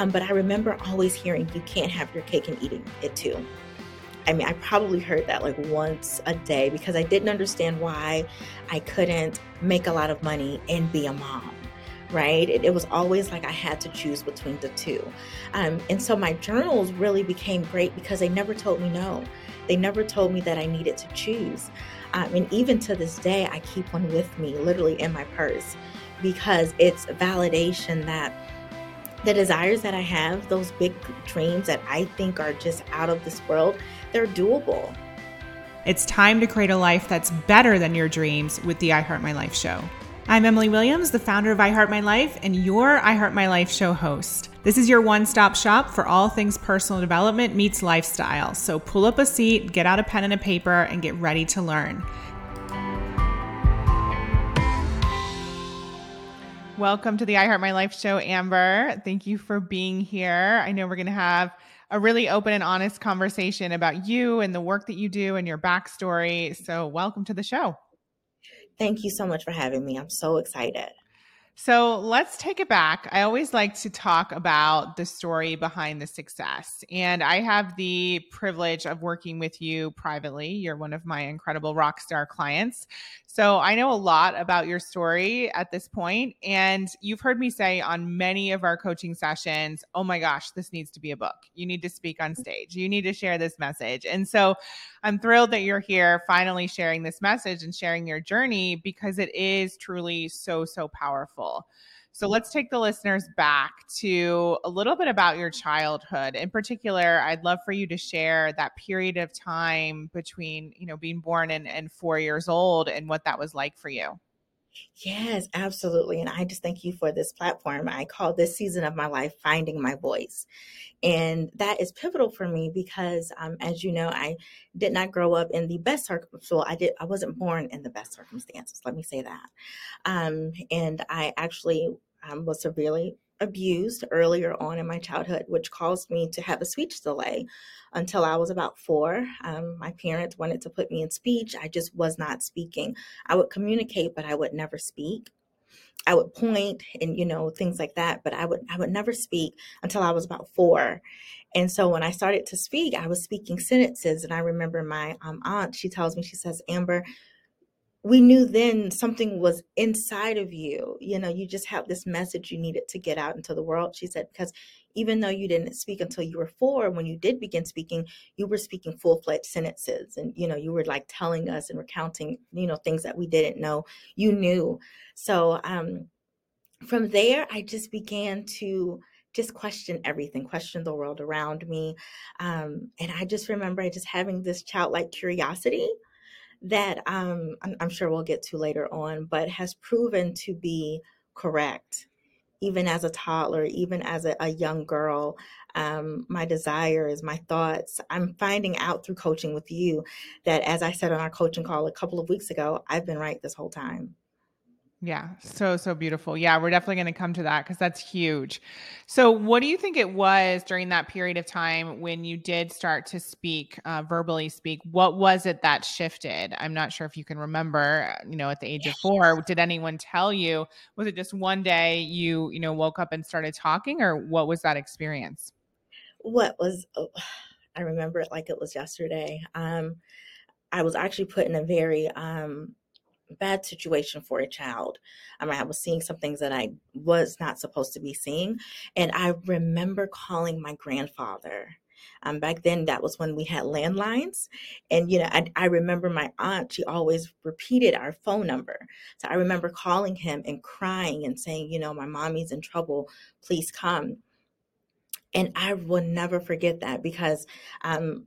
Um, but I remember always hearing, you can't have your cake and eating it too. I mean, I probably heard that like once a day because I didn't understand why I couldn't make a lot of money and be a mom right? It, it, was always like I had to choose between the two. Um, and so my journals really became great because they never told me no. They never told me that I needed to choose. Um, and even to this day, I keep one with me, literally in my purse, because it's validation that the desires that I have, those big dreams that I think are just out of this world, they're doable. It's time to create a life that's better than your dreams with the I Heart My Life show. I'm Emily Williams, the founder of I Heart My Life and your I Heart My Life show host. This is your one stop shop for all things personal development meets lifestyle. So pull up a seat, get out a pen and a paper, and get ready to learn. Welcome to the I Heart My Life show, Amber. Thank you for being here. I know we're going to have a really open and honest conversation about you and the work that you do and your backstory. So, welcome to the show. Thank you so much for having me. I'm so excited. So let's take it back. I always like to talk about the story behind the success. And I have the privilege of working with you privately. You're one of my incredible rock star clients. So I know a lot about your story at this point, and you've heard me say on many of our coaching sessions, "Oh my gosh, this needs to be a book. You need to speak on stage. You need to share this message." And so I'm thrilled that you're here finally sharing this message and sharing your journey because it is truly so so powerful. So let's take the listeners back to a little bit about your childhood. In particular, I'd love for you to share that period of time between, you know, being born and, and four years old and what that was like for you. Yes, absolutely. And I just thank you for this platform. I call this season of my life Finding My Voice. And that is pivotal for me because, um, as you know, I did not grow up in the best circumstances. Well, I did. I wasn't born in the best circumstances. Let me say that. Um, and I actually um, was severely abused earlier on in my childhood, which caused me to have a speech delay until I was about four. Um, my parents wanted to put me in speech. I just was not speaking. I would communicate, but I would never speak. I would point and you know things like that, but I would I would never speak until I was about four. And so when I started to speak, I was speaking sentences. And I remember my um, aunt, she tells me, she says, Amber, we knew then something was inside of you. You know, you just have this message you needed to get out into the world. She said, because even though you didn't speak until you were four, when you did begin speaking, you were speaking full fledged sentences. And, you know, you were like telling us and recounting, you know, things that we didn't know you knew. So um, from there, I just began to just question everything, question the world around me. Um, and I just remember just having this childlike curiosity that um, I'm, I'm sure we'll get to later on, but has proven to be correct. Even as a toddler, even as a, a young girl, um, my desires, my thoughts. I'm finding out through coaching with you that, as I said on our coaching call a couple of weeks ago, I've been right this whole time. Yeah, so so beautiful. Yeah, we're definitely going to come to that because that's huge. So, what do you think it was during that period of time when you did start to speak, uh, verbally speak? What was it that shifted? I'm not sure if you can remember. You know, at the age of four, did anyone tell you? Was it just one day you you know woke up and started talking, or what was that experience? What was? Oh, I remember it like it was yesterday. Um, I was actually put in a very um, bad situation for a child. I mean, I was seeing some things that I was not supposed to be seeing. And I remember calling my grandfather. Um, back then, that was when we had landlines. And, you know, I, I remember my aunt, she always repeated our phone number. So I remember calling him and crying and saying, you know, my mommy's in trouble. Please come. And I will never forget that because um,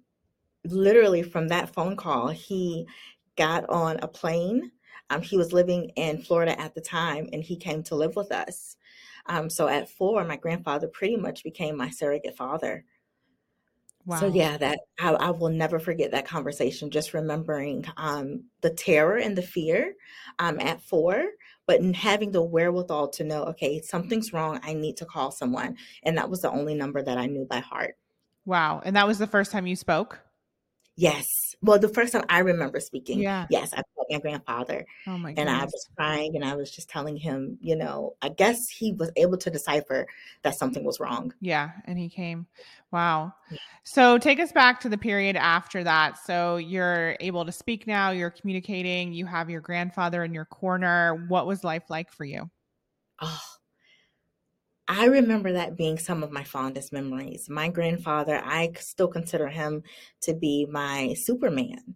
literally from that phone call, he got on a plane um, he was living in Florida at the time and he came to live with us. Um, so at four, my grandfather pretty much became my surrogate father. Wow. So yeah, that I, I, will never forget that conversation. Just remembering um, the terror and the fear um, at four, but having the wherewithal to know, okay, something's wrong. I need to call someone, and that was the only number that I knew by heart. Wow! And that was the first time you spoke. Yes. Well, the first time I remember speaking, Yeah. yes, I called my grandfather Oh my and I was crying and I was just telling him, you know, I guess he was able to decipher that something was wrong. Yeah, and he came. Wow. Yeah. So take us back to the period after that. So you're able to speak now, you're communicating, you have your grandfather in your corner. What was life like for you? Oh, I remember that being some of my fondest memories. My grandfather, I still consider him to be my Superman.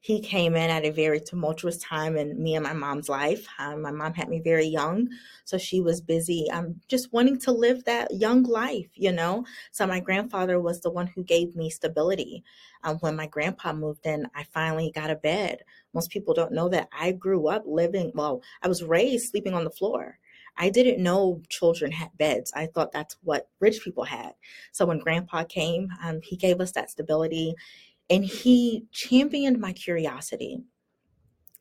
He came in at a very tumultuous time in me and my mom's life. Um, my mom had me very young, so she was busy um, just wanting to live that young life, you know? So my grandfather was the one who gave me stability. Um, when my grandpa moved in, I finally got a bed. Most people don't know that I grew up living, well, I was raised sleeping on the floor. I didn't know children had beds. I thought that's what rich people had. So when grandpa came, um, he gave us that stability and he championed my curiosity.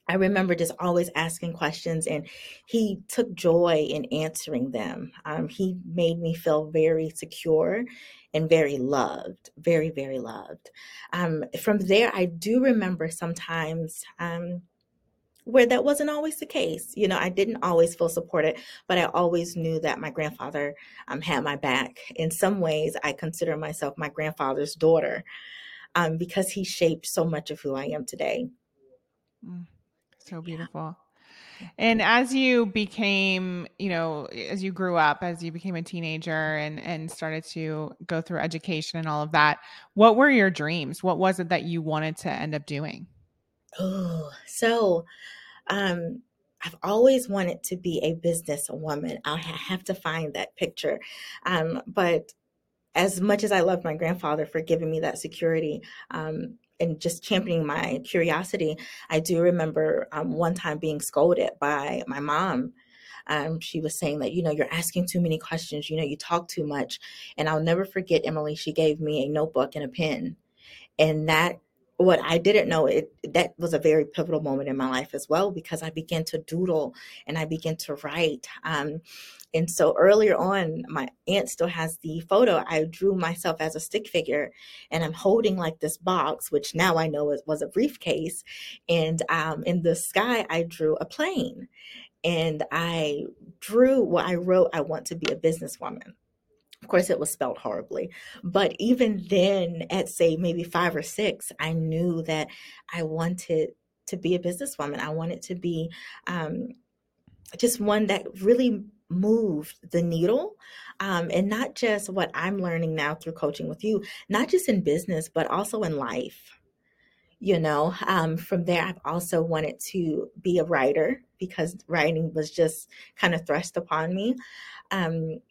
I remember just always asking questions, and he took joy in answering them. Um, he made me feel very secure and very loved, very, very loved. Um, from there, I do remember sometimes. Um, where that wasn't always the case. You know, I didn't always feel supported, but I always knew that my grandfather um, had my back. In some ways, I consider myself my grandfather's daughter um, because he shaped so much of who I am today. Mm, so Yeah. beautiful. And as you became, you know, as you grew up, as you became a teenager and and started to go through education and all of that, what were your dreams? What was it that you wanted to end up doing? Oh, so um, I've always wanted to be a businesswoman. I ha- have to find that picture. Um, but as much as I love my grandfather for giving me that security um, and just championing my curiosity, I do remember um, one time being scolded by my mom. Um, she was saying that, you know, you're asking too many questions, you know, you talk too much. And I'll never forget, Emily, she gave me a notebook and a pen and that what I didn't know it that was a very pivotal moment in my life as well because I began to doodle and I began to write. Um, and so earlier on, my aunt still has the photo. I drew myself as a stick figure, and I'm holding like this box, which now I know was a briefcase. And um, in the sky, I drew a plane, and I drew. Well, I wrote, "I want to be a businesswoman." Of course, it was spelled horribly. But even then, at say maybe five or six, I knew that I wanted to be a businesswoman. I wanted to be um, just one that really moved the needle. Um, and not just what I'm learning now through coaching with you, not just in business, but also in life. You know, um, from there, I've also wanted to be a writer because writing was just kind of thrust upon me. Um,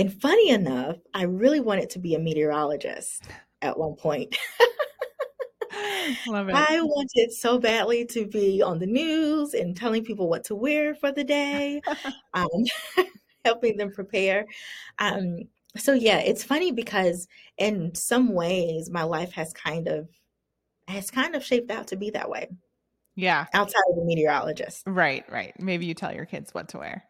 and funny enough, I really wanted to be a meteorologist at one point. Love it. I wanted so badly to be on the news and telling people what to wear for the day, um, helping them prepare. Um, so yeah, it's funny because in some ways my life has kind of has kind of shaped out to be that way Yeah. outside of the meteorologist. Right, right. Maybe you tell your kids what to wear.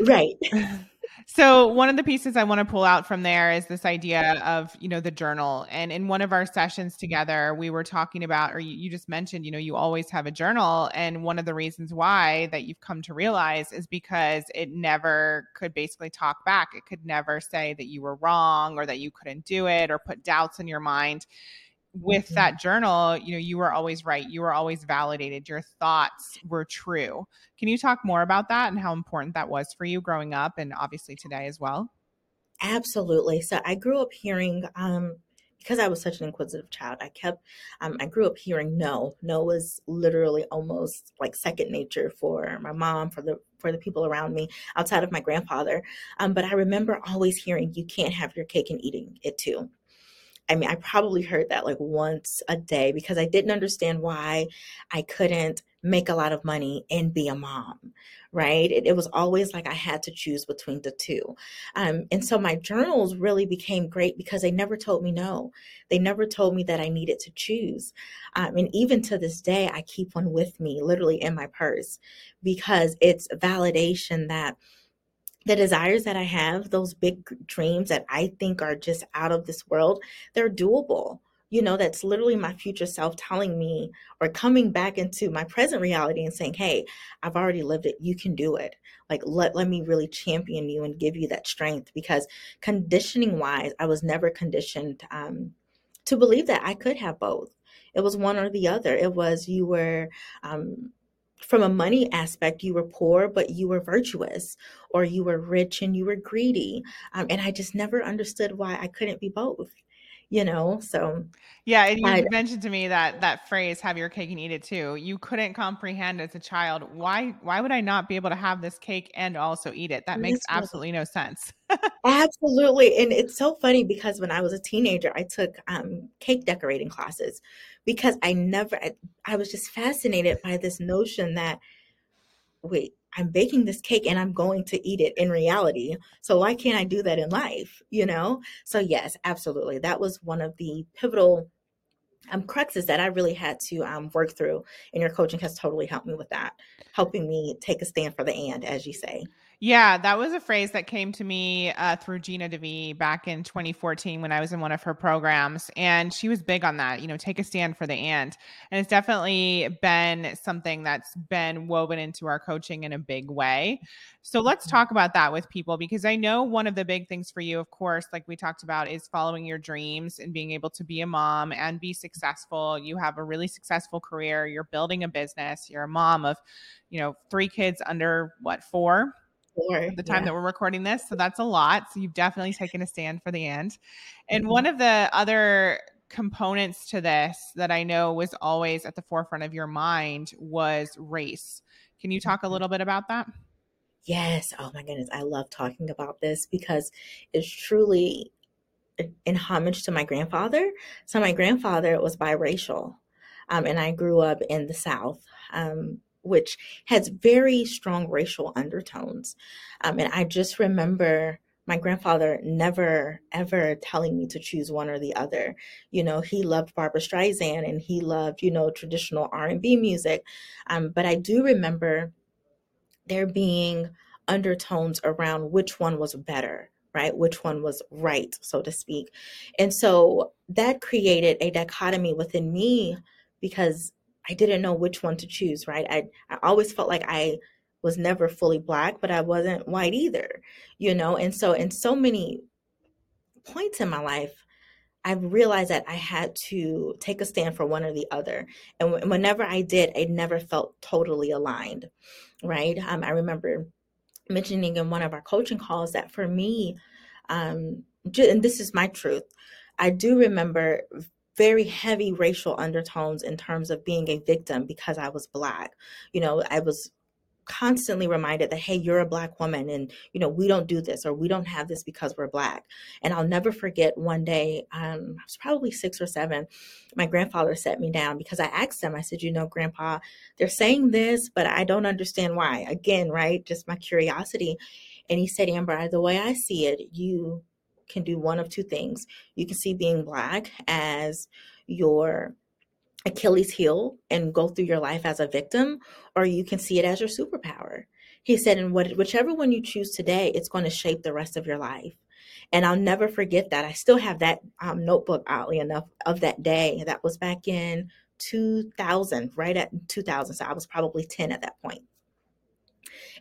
Right. so one of the pieces I want to pull out from there is this idea of, you know, the journal. And in one of our sessions together, we were talking about, or you, just mentioned, you know, you always have a journal. And one of the reasons why that you've come to realize is because it never could basically talk back. It could never say that you were wrong or that you couldn't do it or put doubts in your mind with Mhm. that journal, you know, you were always right. You were always validated. Your thoughts were true. Can you talk more about that and how important that was for you growing up and obviously today as well? Absolutely. So I grew up hearing, um, because I was such an inquisitive child, I kept, um, I grew up hearing no. No was literally almost like second nature for my mom, for the for the people around me, outside of my grandfather. Um, but I remember always hearing, "You can't have your cake and eating it too." I mean, I probably heard that like once a day because I didn't understand why I couldn't make a lot of money and be a mom, right? It, it was always like I had to choose between the two. Um, and so my journals really became great because they never told me no. They never told me that I needed to choose. Um, and even to this day, I keep one with me, literally in my purse, because it's validation that the desires that I have, those big dreams that I think are just out of this world, they're doable. you know, that's literally my future self telling me or coming back into my present reality and saying, Hey, I've already lived it. You can do it. Like, let, let me really champion you and give you that strength because conditioning wise, I was never conditioned um, to believe that I could have both. It was one or the other. It was you were, um, from a money aspect, you were poor, but you were virtuous, or you were rich and you were greedy. Um, and I just never understood why I couldn't be both you know so yeah and you I, mentioned to me that that phrase have your cake and eat it too. You couldn't comprehend as a child why why would i not be able to have this cake and also eat it? That makes absolutely no sense. Absolutely and it's so funny because when i was a teenager i took um, cake decorating classes because i never I, I was just fascinated by this notion that wait I'm baking this cake and I'm going to eat it in reality. So why can't I do that in life? You know? So yes, absolutely. That was one of the pivotal um, cruxes that I really had to um, work through. And your coaching has totally helped me with that, helping me take a stand for the and, as you say. Yeah, that was a phrase that came to me uh, through Gina DeVee back in 2014 when I was in one of her programs. And she was big on that, you know, take a stand for the and. And it's definitely been something that's been woven into our coaching in a big way. So let's talk about that with people because I know one of the big things for you, of course, like we talked about, is following your dreams and being able to be a mom and be successful. You have a really successful career, you're building a business, you're a mom of, you know, three kids under what, four? At the time yeah. that we're recording this. So that's a lot. So you've definitely taken a stand for the end. And mm-hmm. one of the other components to this that I know was always at the forefront of your mind was race. Can you talk a mm-hmm. little bit about that? Yes. Oh my goodness. I love talking about this because it's truly in homage to my grandfather. So, my grandfather was biracial, um, and I grew up in the South. Um, which has very strong racial undertones. Um, and I just remember my grandfather never ever telling me to choose one or the other. You know he loved barbara streisand and he loved you know traditional r&b music. Um, but i do remember there being undertones around which one was better right? Which one was right so to speak. And so that created a dichotomy within me because I didn't know which one to choose, right? I, I always felt like I was never fully black, but I wasn't white either, you know? And so, in so many points in my life, I realized that I had to take a stand for one or the other. And whenever I did, I never felt totally aligned, right? Um, I remember mentioning in one of our coaching calls that for me, um, and this is my truth, I do remember very heavy racial undertones in terms of being a victim because I was black. You know, I was constantly reminded that hey you're a black woman and you know we don't do this or we don't have this because we're black. And i'll never forget one day um, i was probably six or seven my grandfather set me down because i asked him i said you know grandpa they're saying this but i don't understand why. Again right? Just my curiosity. And he said amber the way i see it you can do one of two things. You can see being Black as your Achilles heel and go through your life as a victim, or you can see it as your superpower. He said, and what, whichever one you choose today, it's going to shape the rest of your life. And I'll never forget that. I still have that um, notebook, oddly enough, of that day. That was back in 2000, right at 2000. So I was probably 10 at that point.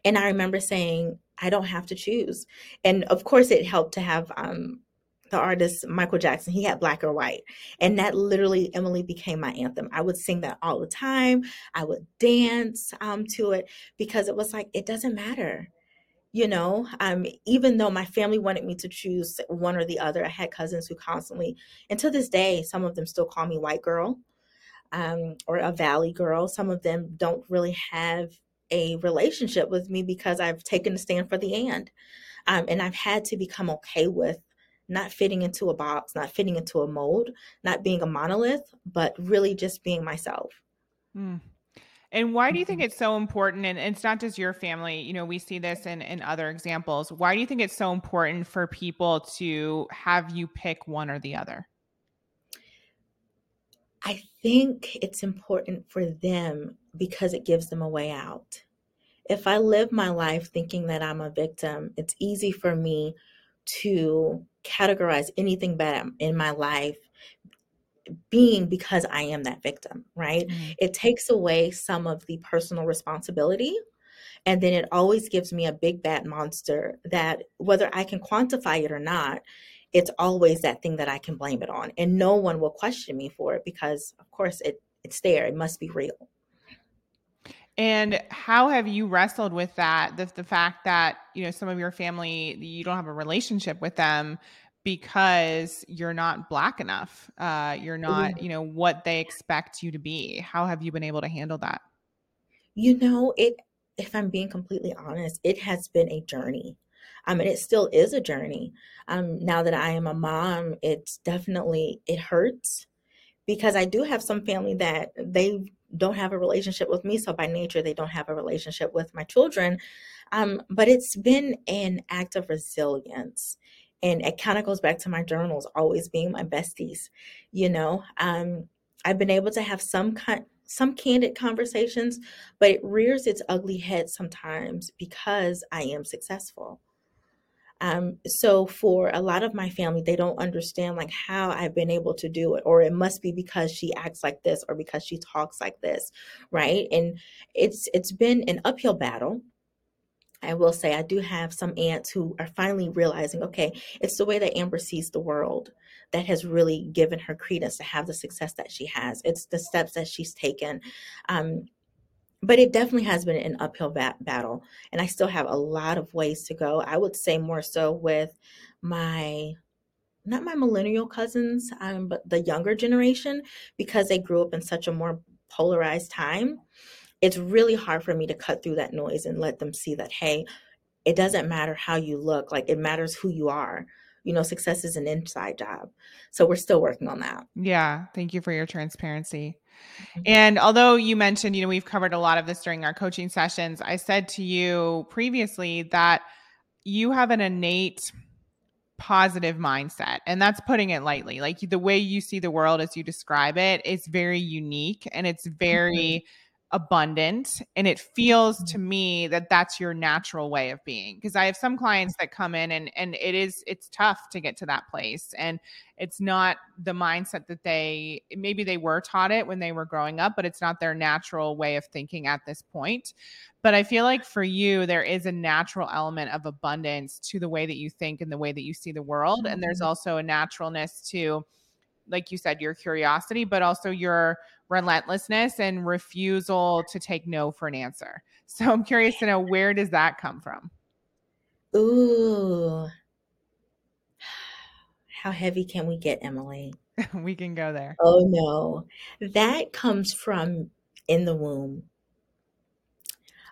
And I remember saying, I don't have to choose. And of course, it helped to have um, the artist Michael Jackson. He had black or white. And that literally, Emily became my anthem. I would sing that all the time. I would dance um, to it because it was like, it doesn't matter. You know, um, even though my family wanted me to choose one or the other, I had cousins who constantly, and to this day, some of them still call me white girl um, or a valley girl. Some of them don't really have a relationship with me because I've taken a stand for the and. Um, and I've had to become okay with not fitting into a box, not fitting into a mold, not being a monolith, but really just being myself. Mm. And why do you think mm-hmm. it's so important? And it's not just your family, you know, we see this in, in other examples. Why do you think it's so important for people to have you pick one or the other? I think it's important for them because it gives them a way out. If I live my life thinking that I'm a victim, it's easy for me to categorize anything bad in my life being because I am that victim, right? Mm-hmm. It takes away some of the personal responsibility. And then it always gives me a big bad monster that whether I can quantify it or not, it's always that thing that I can blame it on. And no one will question me for it because of course it it's there. It must be real. And how have you wrestled with that? The, the fact that, you know, some of your family, you don't have a relationship with them because you're not black enough. Uh, you're not, you know, what they expect you to be. How have you been able to handle that? You know, it, if I'm being completely honest, it has been a journey. I mean, it still is a journey. Um, now that I am a mom, it's definitely, it hurts because I do have some family that they don't have a relationship with me. So by nature, they don't have a relationship with my children. Um, but it's been an act of resilience. And it kind of goes back to my journals always being my besties. You know, um, I've been able to have some kind some candid conversations, but it rears its ugly head sometimes because I am successful. Um, so for a lot of my family, they don't understand like how I've been able to do it, or it must be because she acts like this or because she talks like this, right? And it's it's been an uphill battle. I will say I do have some aunts who are finally realizing, okay, it's the way that Amber sees the world that has really given her credence to have the success that she has. It's the steps that she's taken. Um, but it definitely has been an uphill bat- battle and i still have a lot of ways to go. I would say more so with my not my millennial cousins um, but the younger generation because they grew up in such a more polarized time it's really hard for me to cut through that noise and let them see that hey it doesn't matter how you look like it matters who you are you know success is an inside job so we're still working on that yeah thank you for your transparency Mm-hmm. And although you mentioned, you know, we've covered a lot of this during our coaching sessions, I said to you previously that you have an innate positive mindset. And that's putting it lightly. Like the way you see the world as you describe it is very unique and it's very mm-hmm abundant and it feels to mm-hmm. me that that's your natural way of being because i have some clients that come in and and it is it's tough to get to that place and it's not the mindset that they maybe they were taught it when they were growing up but it's not their natural way of thinking at this point but i feel like for you there is a natural element of abundance to the way that you think and the way that you see the world and there's mm-hmm. also a naturalness to like you said your curiosity but also your relentlessness and refusal to take no for an answer. So I'm curious to know where does that come from? Ooh. How heavy can we get, Emily? we can go there. Oh no. That comes from in the womb.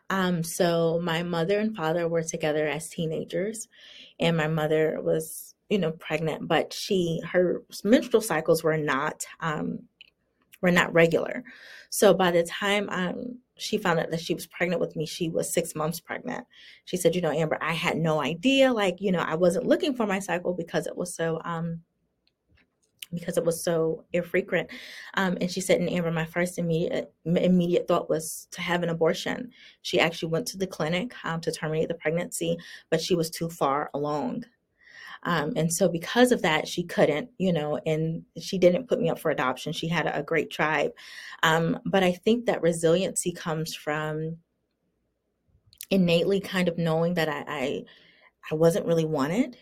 Um, so my mother and father were together as teenagers, and my mother was, you know, pregnant, but she her menstrual cycles were not um were not regular. So by the time um, she found out that she was pregnant with me, she was six months pregnant. She said, you know, Amber, I had no idea. Like, you know, I wasn't looking for my cycle because it was so um because it was so infrequent. Um, and she said, and Amber, my first immediate immediate thought was to have an abortion. She actually went to the clinic um, to terminate the pregnancy, but she was too far along. Um, and so because of that, she couldn't, you know, and she didn't put me up for adoption. She had a, a great tribe. Um, but I think that resiliency comes from innately kind of knowing that I, I, I wasn't really wanted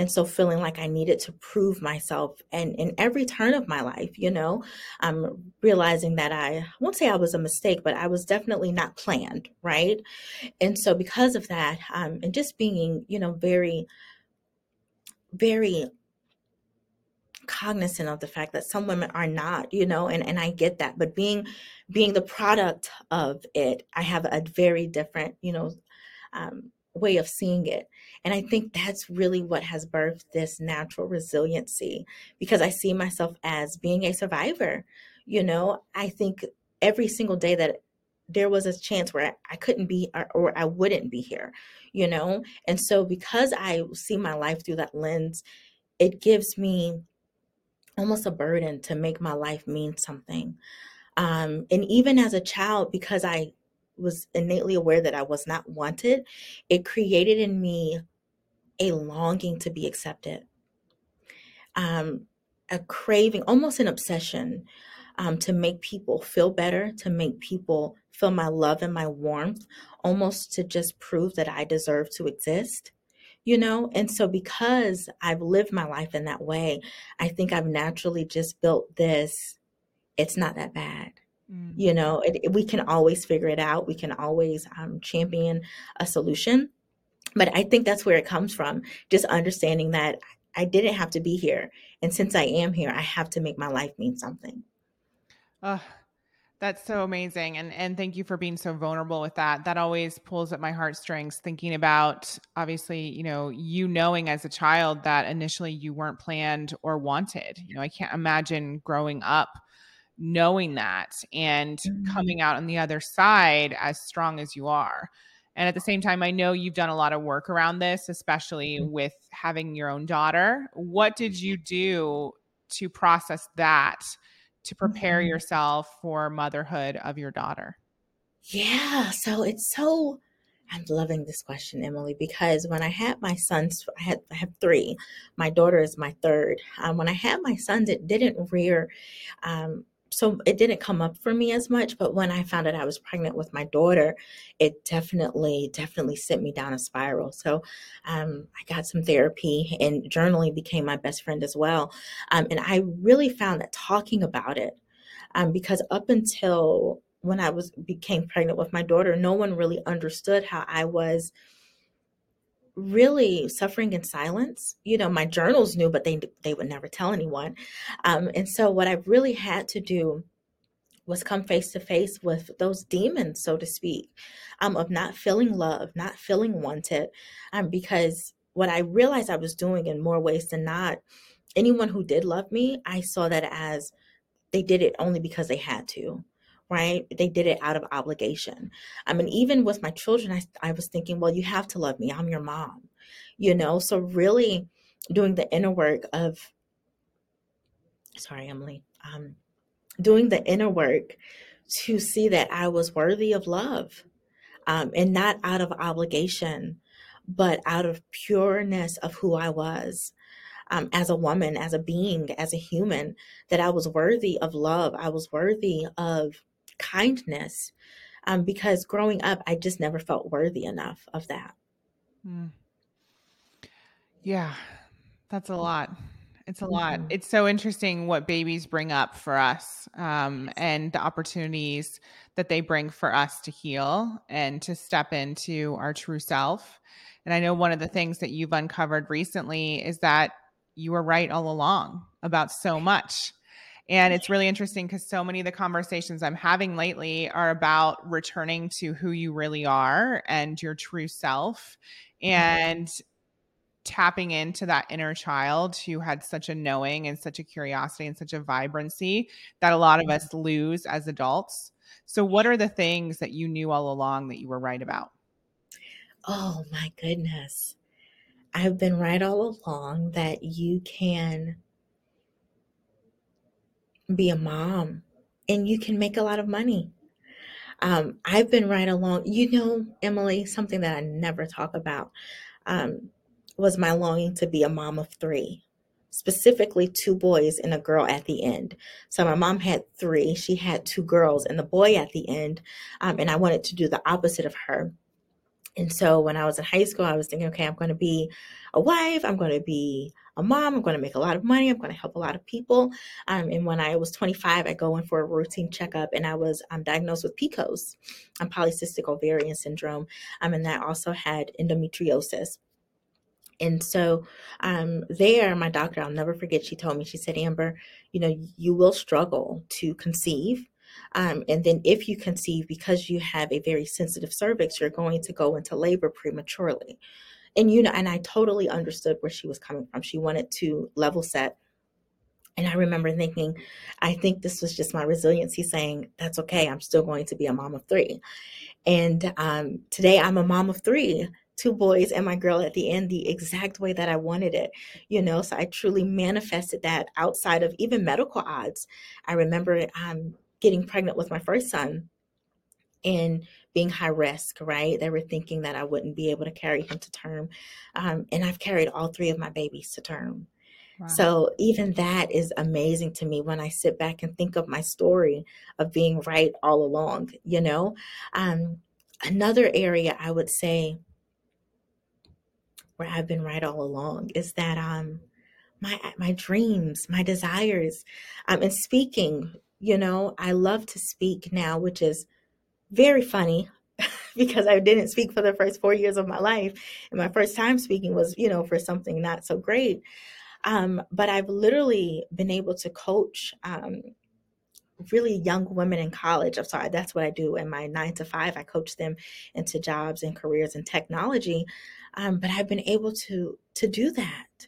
and so feeling like i needed to prove myself and in every turn of my life you know i'm realizing that i won't say i was a mistake but i was definitely not planned right and so because of that um, and just being you know very very cognizant of the fact that some women are not you know and and I get that but being being the product of it I have a very different you know um, way of seeing it. And I think that's really what has birthed this natural resiliency because I see myself as being a survivor. You know I think every single day that there was a chance where I couldn't be or, or, I wouldn't be here, you know? And so because I see my life through that lens, it gives me almost a burden to make my life mean something. Um, and even as a child, because I was innately aware that I was not wanted, it created in me a longing to be accepted. Um, a craving, almost an obsession um, to make people feel better, to make people feel my love and my warmth, almost to just prove that I deserve to exist. You know, and so because I've lived my life in that way, I think I've naturally just built this. It's not that bad. Mm. You know, it, it, we can always figure it out. We can always um, champion a solution. But I think that's where it comes from. Just understanding that I didn't have to be here. And since I am here, I have to make my life mean something. Oh, that's so amazing. And and thank you for being so vulnerable with that. That always pulls at my heartstrings thinking about obviously, you know, you knowing as a child that initially you weren't planned or wanted. You know, I can't imagine growing up knowing that and mm-hmm. coming out on the other side as strong as you are. And at the same time, I know you've done a lot of work around this, especially mm-hmm. with having your own daughter. What did you do to process that? To prepare mm-hmm. yourself for motherhood of your daughter? Yeah, so it's so I'm loving this question, Emily, because when I had my sons, I had I have three. My daughter is my third. Um, when I had my sons, it didn't rear um, so it didn't come up for me as much but when i found out i was pregnant with my daughter it definitely definitely sent me down a spiral. So um, i got some therapy and journaling became my best friend as well. Um, and i really found that talking about it um, because up until when i was became pregnant with my daughter no one really understood how i was really suffering in silence. You know, my journals knew, but they they would never tell anyone. Um, and so, what I really had to do was come face to face with those demons, so to speak, um, of not feeling love, not feeling wanted, um, because what I realized I was doing in more ways than not, anyone who did love me, I saw that as they did it only because they had to right? They did it out of obligation. I mean, even with my children, I, I was thinking, well, you have to love me. I'm your mom, you know? So, really doing the inner work of, sorry, Emily, um, doing the inner work to see that I was worthy of love um, and not out of obligation, but out of pureness of who I was. Um, as a woman, as a being, as a human, that I was worthy of love. I was worthy of kindness um, because growing up, I just never felt worthy enough of that. Mm. Yeah, that's a lot. It's a lot. Mm-hmm. It's so interesting what babies bring up for us um, and the opportunities that they bring for us to heal and to step into our true self. And I know one of the things that you've uncovered recently is that you were right all along about so much. And it's really interesting because so many of the conversations I'm having lately are about returning to who you really are and your true self mm-hmm. and tapping into that inner child who had such a knowing and such a curiosity and such a vibrancy that a lot of us lose as adults. So, what are the things that you knew all along that you were right about? Oh my goodness. I've been right all along that you can be a mom and you can make a lot of money. Um, I've been right along, you know, Emily, something that I never talk about um, was my longing to be a mom of three, specifically two boys and a girl at the end. So my mom had three, she had two girls and the boy at the end. Um, and I wanted to do the opposite of her. And so when I was in high school, I was thinking, okay, I'm going to be a wife, I'm going to be a mom, I'm going to make a lot of money, I'm going to help a lot of people. Um, and when I was 25, I go in for a routine checkup and I was um, diagnosed with PCOS, um, polycystic ovarian syndrome. Um, and I also had endometriosis. And so um, there, my doctor, I'll never forget, she told me, she said, Amber, you know, you will struggle to conceive. Um, and then if you conceive, because you have a very sensitive cervix, you're going to go into labor prematurely and you know and i totally understood where she was coming from she wanted to level set and i remember thinking i think this was just my resiliency saying that's okay i'm still going to be a mom of three and um, today i'm a mom of three two boys and my girl at the end the exact way that I wanted it, you know. So I truly manifested that outside of even medical odds. I remember um, getting pregnant with my first son and being high risk, right? They were thinking that I wouldn't be able to carry him to term. Um, and I've carried all three of my babies to term. Wow. So even that is amazing to me when I sit back and think of my story of being right all along, you know? Um, another area I would say where I've been right all along is that um my my dreams, my desires, um, and speaking. You know, I love to speak now, which is very funny because I didn't speak for the first four years of my life, and my first time speaking was, you know, for something not so great. Um, but I've literally been able to coach um, really young women in college. I'm sorry, that's what I do in my nine to five. I coach them into jobs and careers and technology. Um, but I've been able to to do that,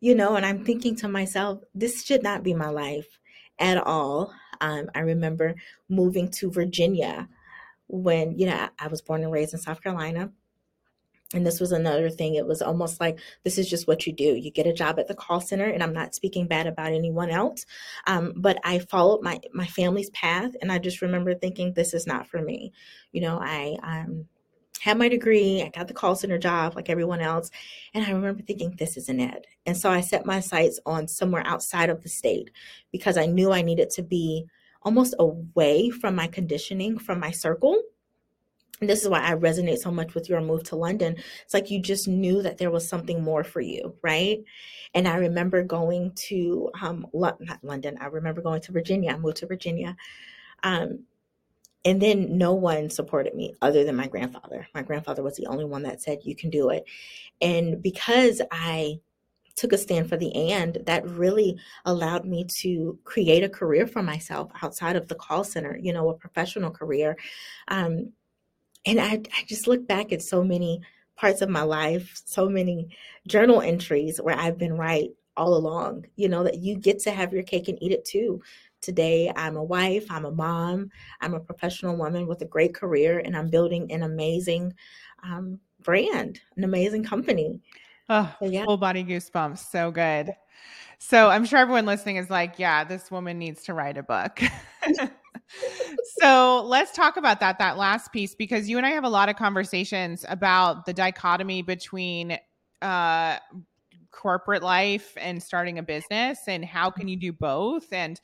you know. And I'm thinking to myself, this should not be my life at all. Um, I remember moving to Virginia when you know I was born and raised in South Carolina. And this was another thing. It was almost like this is just what you do. You get a job at the call center and i'm not speaking bad about anyone else. Um, but i followed my my family's path and i just remember thinking this is not for me. You know i um, had my degree i got the call center job like everyone else and i remember thinking this isn't it and so i set my sights on somewhere outside of the state because i knew i needed to be almost away from my conditioning from my circle this is why I resonate so much with your move to London. It's like you just knew that there was something more for you, right? And I remember going to um, not London. I remember going to Virginia. I moved to Virginia, um, and then no one supported me other than my grandfather. My grandfather was the only one that said you can do it, and because I took a stand for the and that really allowed me to create a career for myself outside of the call center you know a professional career um, and I, I just look back at so many parts of my life, so many journal entries where I've been right all along, you know, that you get to have your cake and eat it too. Today, I'm a wife, I'm a mom, I'm a professional woman with a great career, and I'm building an amazing um, brand, an amazing company. Oh, so, yeah. full body goosebumps. So good. So I'm sure everyone listening is like, yeah, this woman needs to write a book. so let's talk about that that last piece because you and I have a lot of conversations about the dichotomy between uh corporate life and starting a business and how can you do both and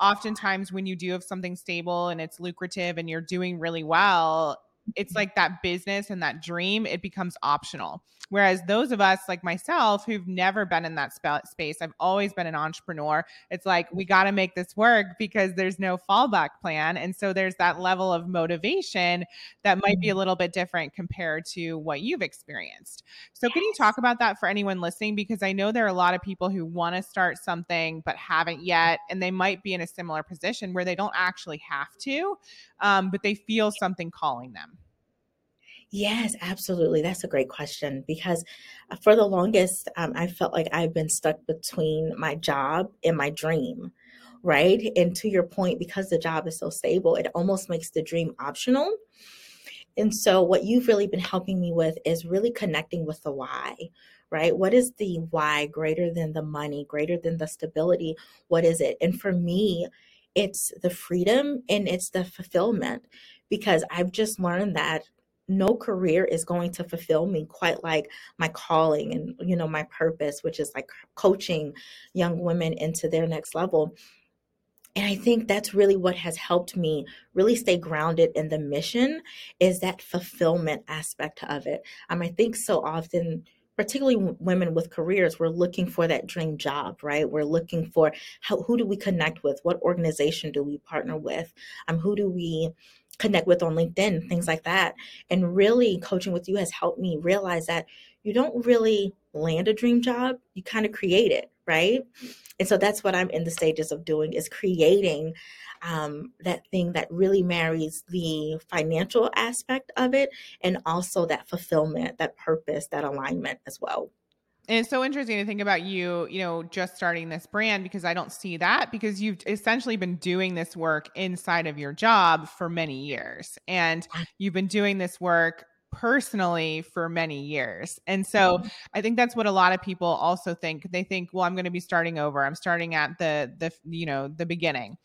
oftentimes when you do have something stable and it's lucrative and you're doing really well it's like that business and that dream, it becomes optional. Whereas those of us like myself who've never been in that sp- space, I've always been an entrepreneur. It's like we got to make this work because there's no fallback plan. And so there's that level of motivation that might be a mm-hmm. little bit different compared to what you've experienced. So, yes. can you talk about that for anyone listening? Because I know there are a lot of people who want to start something but haven't yet, and they might be in a similar position where they don't actually have to, um, but they feel something calling them. Yes, absolutely. That's a great question because uh, for the longest, um, I felt like I've been stuck between my job and my dream, right? And to your point, because the job is so stable, it almost makes the dream optional. And so, what you've really been helping me with is really connecting with the why, right? What is the why greater than the money, greater than the stability? What is it? And for me, it's the freedom and it's the fulfillment because I've just learned that no career is going to fulfill me quite like my calling and you know my purpose which is like coaching young women into their next level. And i think that's really what has helped me really stay grounded in the mission is that fulfillment aspect of it. Um, i think so often particularly women with careers we're looking for that dream job right? We're looking for how who do we connect with? What organization do we partner with? Um, who do we connect with on LinkedIn, things like that. And really, coaching with you has helped me realize that you don't really land a dream job, you kind of create it, right? And so that's what I'm in the stages of doing is creating um, that thing that really marries the financial aspect of it and also that fulfillment, that purpose, that alignment as well. And it's so interesting to think about you, you know, just starting this brand because I don't see that because you've essentially been doing this work inside of your job for many years. And you've been doing this work personally for many years. And so mm-hmm. I think that's what a lot of people also think. They think, well, I'm going to be starting over. I'm starting at the the you know, the beginning.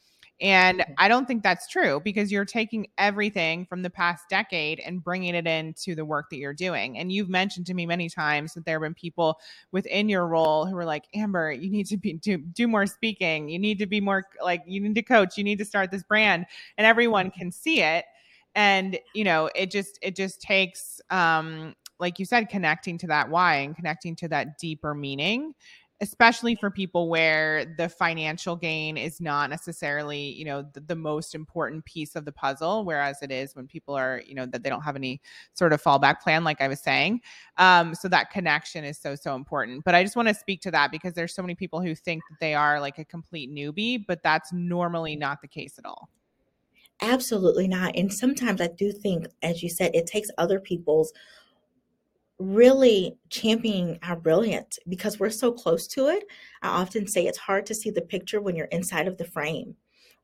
And. I don't think that's true because you're taking everything from the past decade and bringing it into the work that you're doing. And you've mentioned to me many times that there have been people within your role who were like, Amber, you need to be do, do more speaking. You need to be more like you need to coach. You need to start this brand. And everyone mm-hmm. can see it. And you know, it just it just takes um like you said, connecting to that why and connecting to that deeper meaning especially for people where the financial gain is not necessarily you know the, the, most important piece of the puzzle whereas it is when people are you know that they don't have any sort of fallback plan like i was saying. Um, so that connection is so so important. But i just want to speak to that because there's so many people who think that they are like a complete newbie but that's normally not the case at all. Absolutely not. And sometimes i do think as you said it takes other people's really championing our brilliance because we're so close to it. I often say it's hard to see the picture when you're inside of the frame,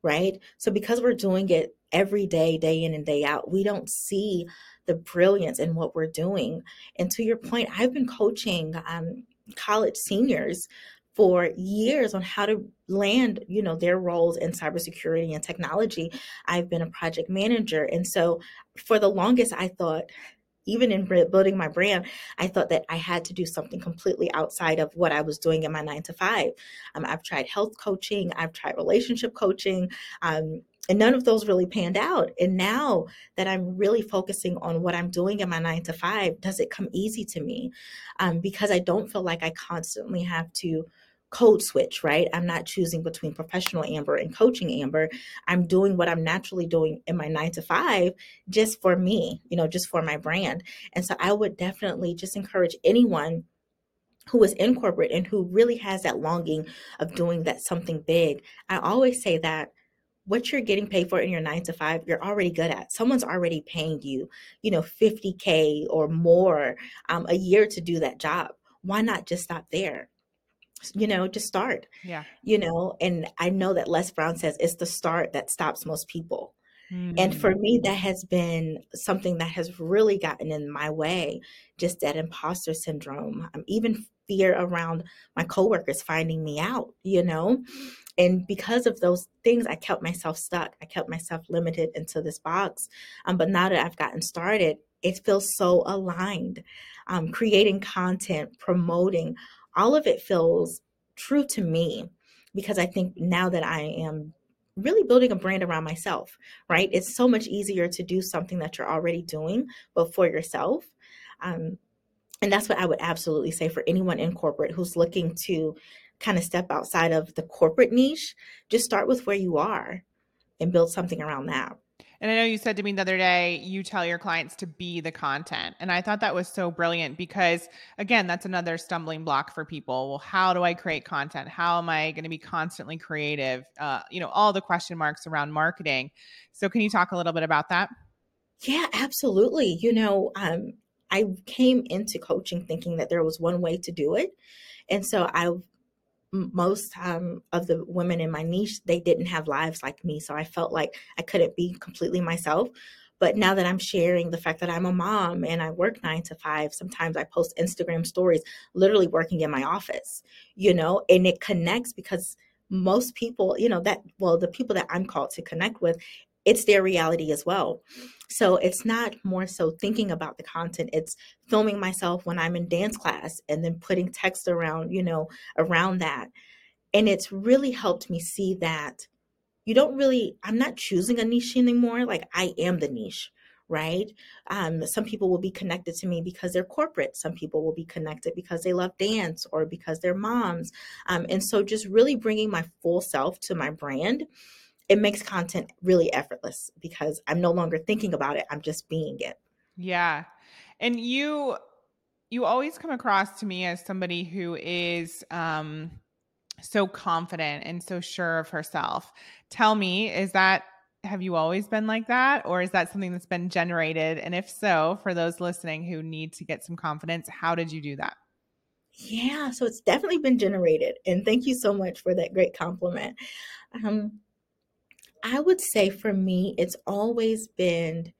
right? So, because we're doing it every day, day in and day out, we don't see the brilliance in what we're doing. And to your point, I've been coaching um, college seniors for years on how to land you know their roles in cybersecurity and technology i've been a project manager and so for the longest i thought even in building my brand, I thought that I had to do something completely outside of what I was doing in my nine to five. Um, I've tried health coaching, I've tried relationship coaching. Um, and none of those really panned out. And now that I'm really focusing on what I'm doing in my nine to five, does it come easy to me? Um, because I don't feel like I constantly have to code switch, right? I'm not choosing between professional Amber and coaching Amber. I'm doing what I'm naturally doing in my nine to five just for me, you know, just for my brand. And so I would definitely just encourage anyone who is in corporate and who really has that longing of doing that something big. I always say that what you're getting paid for in your nine to five, you're already good at. Someone's already paying you, you know, 50K or more um, a year to do that job. Why not just stop there? You know, to start. Yeah. You know, and I know that Les Brown says it's the start that stops most people. Mm. And for me, that has been something that has really gotten in my way, just that imposter syndrome, um, even fear around my coworkers finding me out, you know? And because of those things, I kept myself stuck. I kept myself limited into this box. Um, but now that I've gotten started, it feels so aligned. Um, creating content, promoting, all of it feels true to me because I think now that I am really building a brand around myself, right? It's so much easier to do something that you're already doing, but for yourself. Um, and that's what I would absolutely say for anyone in corporate who's looking to kind of step outside of the corporate niche. Just start with where you are and build something around that. And I know you said to me the other day, you tell your clients to be the content. And I thought that was so brilliant because, again, that's another stumbling block for people. Well, how do I create content? How am I going to be constantly creative? Uh, you know, all the question marks around marketing. So, can you talk a little bit about that? Yeah, absolutely. You know, um, I came into coaching thinking that there was one way to do it. And so I most um, of the women in my niche they didn't have lives like me so i felt like i couldn't be completely myself. But now that i'm sharing the fact that i'm a mom and i work nine to five sometimes i post instagram stories literally working in my office you know? And it connects because most people you know that well the people that i'm called to connect with it's their reality as well. So it's not more so thinking about the content, it's filming myself when I'm in dance class and then putting text around, you know, around that. And it's really helped me see that you don't really, I'm not choosing a niche anymore. Like I am the niche, right? Um, some people will be connected to me because they're corporate. Some people will be connected because they love dance or because they're moms. Um, and so just really bringing my full self to my brand it makes content really effortless because I'm no longer thinking about it. I'm just being it. Yeah. And you you always come across to me as somebody who is um so confident and so sure of herself. Tell me, is that have you always been like that or is that something that's been generated and if so, for those listening who need to get some confidence, how did you do that? Yeah, so it's definitely been generated and thank you so much for that great compliment. Um I would say for me, it's always been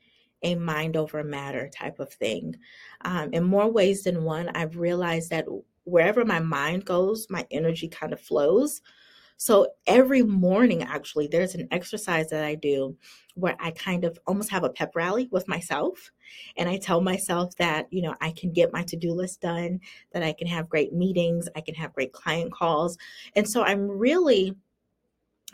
a mind over matter type of thing. Um, in more ways than one, I've realized that wherever my mind goes, my energy kind of flows. So every morning, actually, there's an exercise that I do where I kind of almost have a pep rally with myself. And I tell myself that, you know, I can get my to do list done, that I can have great meetings, I can have great client calls. And so I'm really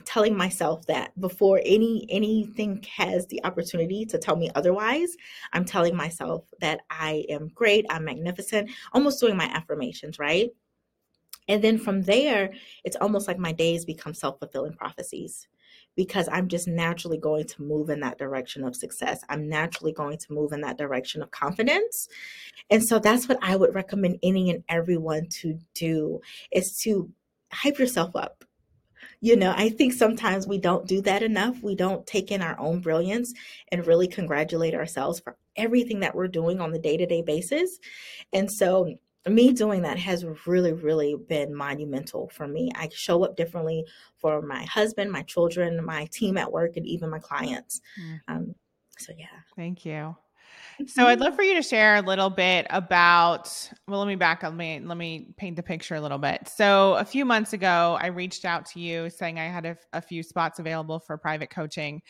telling myself that before any anything has the opportunity to tell me otherwise i'm telling myself that i am great i'm magnificent almost doing my affirmations right? And then from there it's almost like my days become self-fulfilling prophecies because i'm just naturally going to move in that direction of success. I'm naturally going to move in that direction of confidence. And so that's what i would recommend any and everyone to do is to hype yourself up you know, I think sometimes we don't do that enough. We don't take in our own brilliance and really congratulate ourselves for everything that we're doing on the day to day basis. And so, me doing that has really, really been monumental for me. I show up differently for my husband, my children, my team at work, and even my clients. Mm. Um, so, yeah. Thank you. So I'd love for you to share a little bit about well let me back up let me let me paint the picture a little bit. So a few months ago I reached out to you saying I had a, a few spots available for private coaching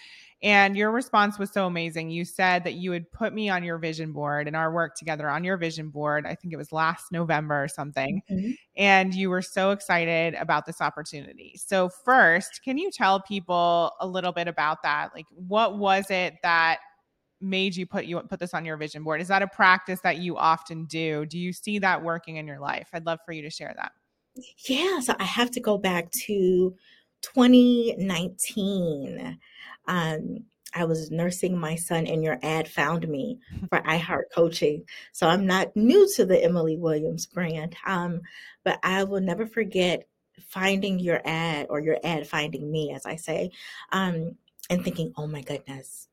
and your response was so amazing. You said that you would put me on your vision board and our work together on your vision board. I think it was last November or something. Mm-hmm. And you were so excited about this opportunity. So, first, can you tell people a little bit about that? Like, what was it that made you put you put this on your vision board? Is that a practice that you often do? Do you see that working in your life? I'd love for you to share that. Yeah, so I have to go back to 2019. Um, I was nursing my son, and your ad found me for iHeart Coaching. So I'm not new to the Emily Williams brand, um, but I will never forget finding your ad or your ad finding me, as I say, um, and thinking, oh my goodness,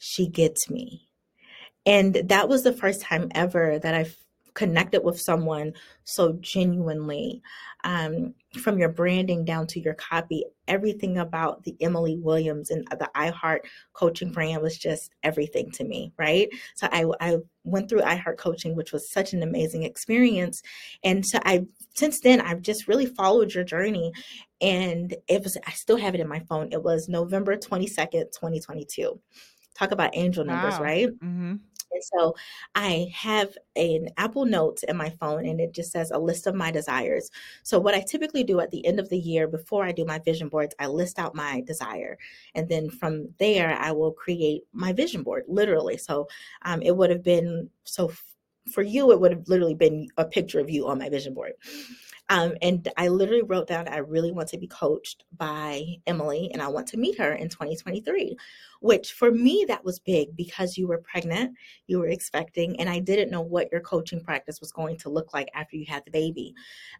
she gets me. And that was the first time ever that I connected with someone so genuinely. Um, from your branding down to your copy, everything about the Emily Williams and the iHeart coaching brand was just everything to me, right? So I, I went through iHeart coaching, which was such an amazing experience. And so I, since then, I've just really followed your journey. And it was, I still have it in my phone. It was November 22nd, 2022 talk about angel numbers, wow. right? Mm-hmm. And so I have an Apple Notes in my phone and it just says a list of my desires. So, what I typically do at the end of the year before I do my vision boards, I list out my desire. And then from there, I will create my vision board, literally. So, um, it would have been so for you, it would have literally been a picture of you on my vision board. Um, and I literally wrote down, I really want to be coached by Emily and I want to meet her in 2023, which for me, that was big because you were pregnant, you were expecting, and I didn't know what your coaching practice was going to look like after you had the baby.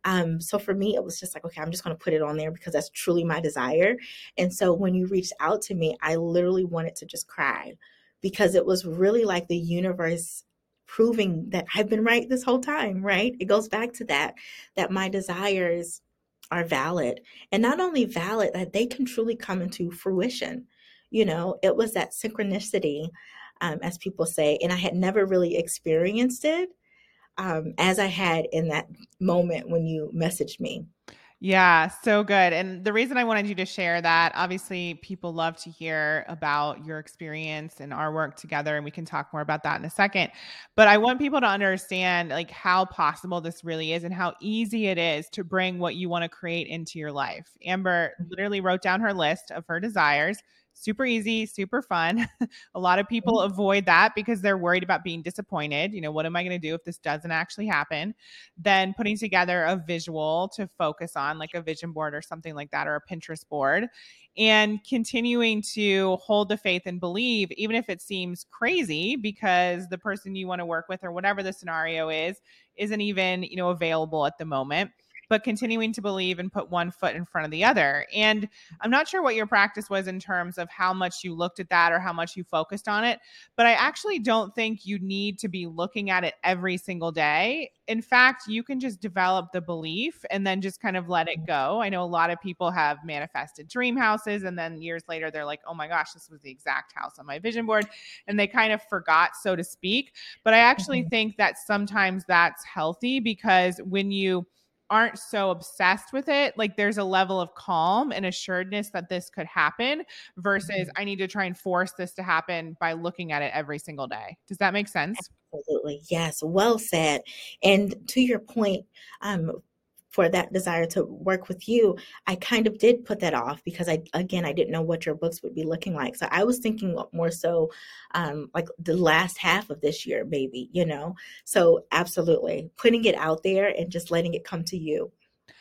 Um, so for me, it was just like, okay, I'm just going to put it on there because that's truly my desire. And so when you reached out to me, I literally wanted to just cry because it was really like the universe proving that I've been right this whole time, right? It goes back to that, that my desires are valid. And not only valid, that they can truly come into fruition. You know, it was that synchronicity, um, as people say, and I had never really experienced it um, as I had in that moment when you messaged me. Yeah, so good. And the reason I wanted you to share that, obviously, people love to hear about your experience and our work together, and we can talk more about that in a second. But I want people to understand like how possible this really is and how easy it is to bring what you want to create into your life. Amber literally wrote down her list of her desires super easy, super fun. a lot of people mm-hmm. avoid that because they're worried about being disappointed. You know, what am I going to do if this doesn't actually happen? Then putting together a visual to focus on, like a vision board or something like that, or a Pinterest board, and continuing to hold the faith and believe, even if it seems crazy because the person you want to work with or whatever the scenario is isn't even, you know, available at the moment but continuing to believe and put one foot in front of the other. And I'm not sure what your practice was in terms of how much you looked at that or how much you focused on it, but I actually don't think you need to be looking at it every single day. In fact, you can just develop the belief and then just kind of let it go. I know a lot of people have manifested dream houses and then years later they're like, "Oh my gosh, this was the exact house on my vision board." And they kind of forgot, so to speak. But I actually mm-hmm. think that sometimes that's healthy because when you aren't so obsessed with it, like there's a level of calm and assuredness that this could happen versus mm-hmm. I need to try and force this to happen by looking at it every single day. Does that make sense? Absolutely. Yes. Well said. And to your point, um, for that desire to work with you, I kind of did put that off because I, again, I didn't know what your books would be looking like. So I was thinking more so um, like the last half of this year, maybe, you know? So absolutely putting it out there and just letting it come to you.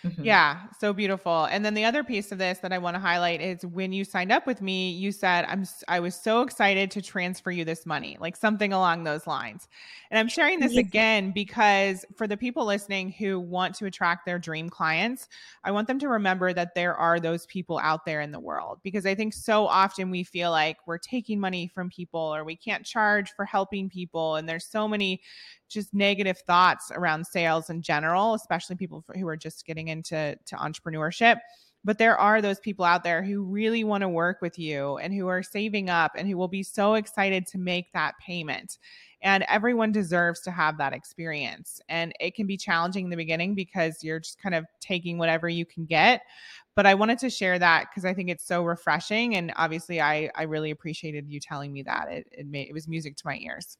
Mm-hmm. Yeah, so beautiful. And then the other piece of this that I want to highlight is when you signed up with me, you said I'm I was so excited to transfer you this money, like something along those lines. And I'm sharing this again because for the people listening who want to attract their dream clients, I want them to remember that there are those people out there in the world because I think so often we feel like we're taking money from people or we can't charge for helping people and there's so many just negative thoughts around sales in general, especially people who are just getting into to entrepreneurship. But there are those people out there who really want to work with you and who are saving up and who will be so excited to make that payment. And everyone deserves to have that experience. And it can be challenging in the beginning because you're just kind of taking whatever you can get. But I wanted to share that because I think it's so refreshing. And obviously, I, I really appreciated you telling me that. It, it, made, it was music to my ears.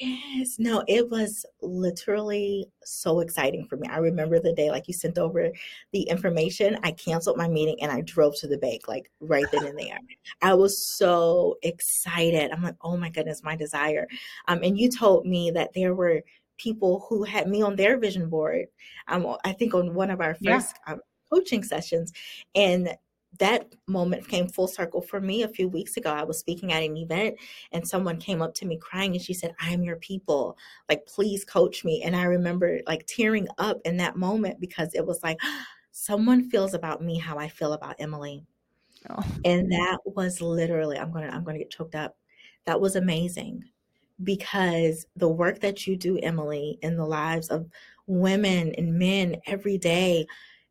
Yes, no, it was literally so exciting for me. I remember the day like you sent over the information, I canceled my meeting and I drove to the bank like right then and there. I was so excited. I'm like, "Oh my goodness, my desire." Um and you told me that there were people who had me on their vision board. Um I think on one of our first yeah. um, coaching sessions and that moment came full circle for me a few weeks ago. I was speaking at an event and someone came up to me crying and she said, I'm your people. Like, please coach me. And I remember like tearing up in that moment because it was like, someone feels about me how I feel about Emily. Oh. And that was literally, I'm going to, I'm going to get choked up. That was amazing because the work that you do, Emily, in the lives of women and men every day,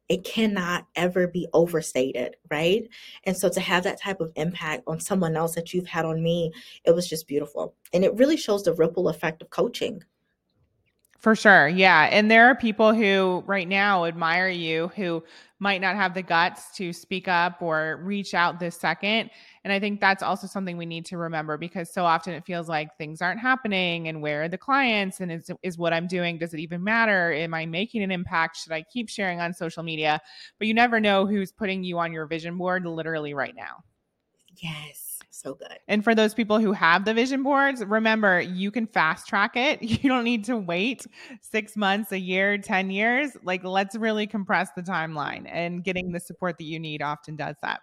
it cannot ever be overstated, right? And so to have that type of impact on someone else that you've had on me, it was just beautiful. And it really shows the ripple effect of coaching. For sure. Yeah. And there are people who right now admire you who might not have the guts to speak up or reach out this second. And I think that's also something we need to remember because so often it feels like things aren't happening and where are the clients and is, is what I'm doing, does it even matter? Am I making an impact? Should I keep sharing on social media? But you never know who's putting you on your vision board literally right now. Yes so good. And for those people who have the vision boards, remember you can fast track it. You don't need to wait six months, a year, 10 years. Like, let's really compress the timeline, and getting the support that you need often does that.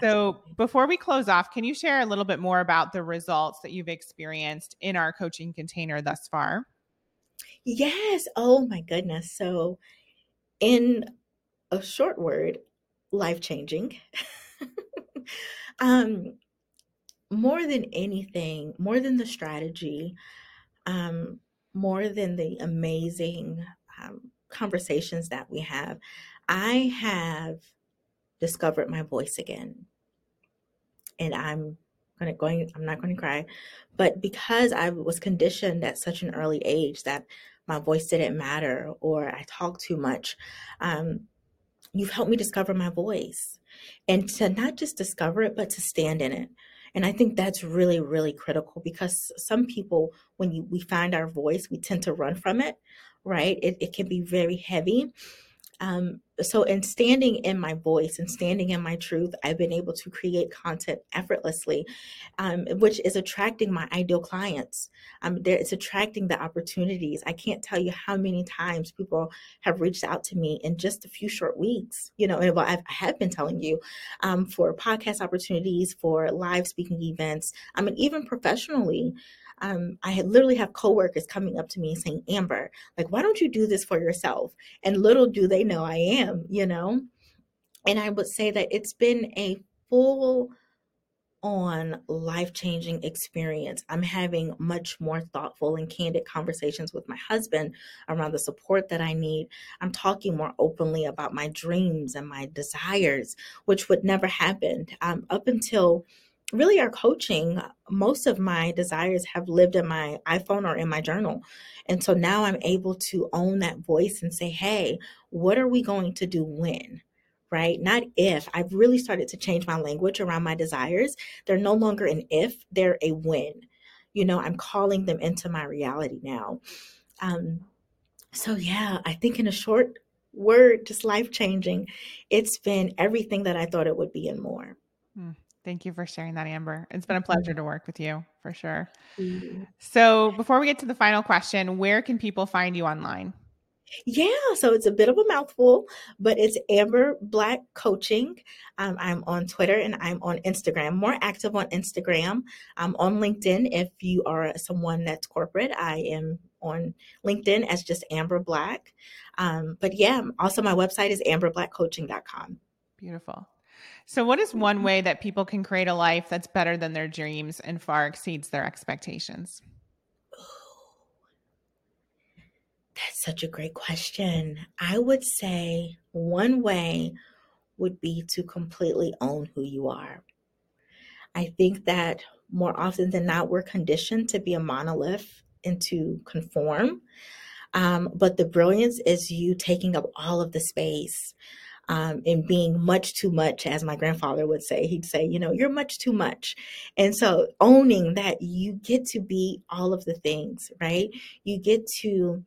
So, before we close off, can you share a little bit more about the results that you've experienced in our coaching container thus far? Yes. Oh, my goodness. So, in a short word, life changing. um, more than anything, more than the strategy, um, more than the amazing um, conversations that we have, I have discovered my voice again. And I'm gonna going I'm not going to cry, but because I was conditioned at such an early age that my voice didn't matter or I talked too much, um, you've helped me discover my voice and to not just discover it, but to stand in it. And I think that's really, really critical because some people, when you, we find our voice, we tend to run from it, right? It, it can be very heavy. Um, so, in standing in my voice and standing in my truth, I've been able to create content effortlessly, um, which is attracting my ideal clients. Um, there, it's attracting the opportunities. I can't tell you how many times people have reached out to me in just a few short weeks. You know, and I've, I have been telling you um, for podcast opportunities, for live speaking events. I mean, even professionally um, I had literally have coworkers coming up to me saying, Amber, like, why don't you do this for yourself? And little do they know I am, you know? And I would say that it's been a full on life changing experience. I'm having much more thoughtful and candid conversations with my husband around the support that I need. I'm talking more openly about my dreams and my desires, which would never happen um, up until really our coaching, most of my desires have lived in my iPhone or in my journal. And so now I'm able to own that voice and say, hey, what are we going to do when? Right? Not if. I've really started to change my language around my desires. They're no longer an if, they're a when. You know, I'm calling them into my reality now. Um, so, yeah, I think in a short word, just life changing, it's been everything that I thought it would be and more. Mm. Thank you for sharing that, Amber. It's been a pleasure to work with you for sure. So, before we get to the final question, where can people find you online? Yeah, so it's a bit of a mouthful, but it's Amber Black Coaching. Um, I'm on Twitter and I'm on Instagram, more active on Instagram. I'm on LinkedIn if you are someone that's corporate. I am on LinkedIn as just Amber Black. Um, but yeah, also my website is amberblackcoaching.com. Beautiful. So, what is one way that people can create a life that's better than their dreams and far exceeds their expectations? that's such a great question. I would say one way would be to completely own who you are. I think that more often than not, we're conditioned to be a monolith and to conform. Um, but the brilliance is you taking up all of the space um, and being much too much, as my grandfather would say. He'd say, you know, you're much too much. And so owning that you get to be all of the things, right? You get to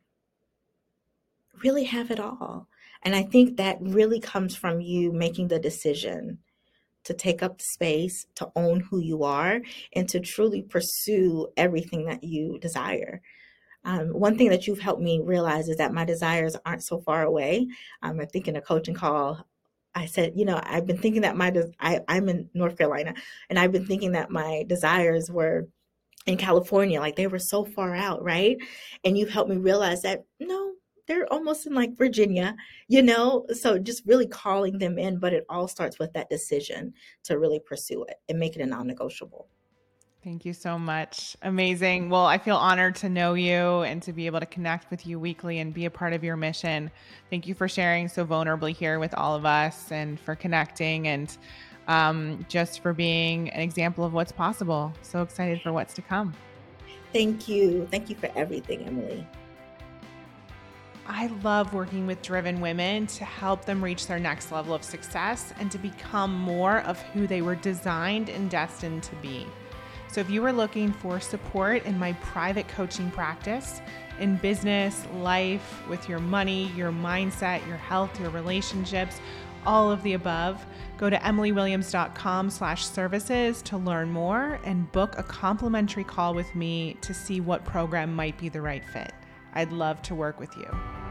really have it all. And I think that really comes from you making the decision to take up the space, to own who you are, and to truly pursue everything that you desire. Um, one thing that you've helped me realize is that my desires aren't so far away. Um, I think in a coaching call, I said, you know, I've been thinking that my de- I, I'm in North Carolina, and I've been thinking that my desires were in California, like they were so far out, right? And you've helped me realize that no, they're almost in like Virginia, you know? So just really calling them in, but it all starts with that decision to really pursue it and make it a non negotiable. Thank you so much. Amazing. Well, I feel honored to know you and to be able to connect with you weekly and be a part of your mission. Thank you for sharing so vulnerably here with all of us and for connecting and um, just for being an example of what's possible. So excited for what's to come. Thank you. Thank you for everything, Emily. I love working with driven women to help them reach their next level of success and to become more of who they were designed and destined to be. So, if you are looking for support in my private coaching practice, in business, life, with your money, your mindset, your health, your relationships, all of the above, go to emilywilliams.com slash services to learn more and book a complimentary call with me to see what program might be the right fit. I'd love to work with you.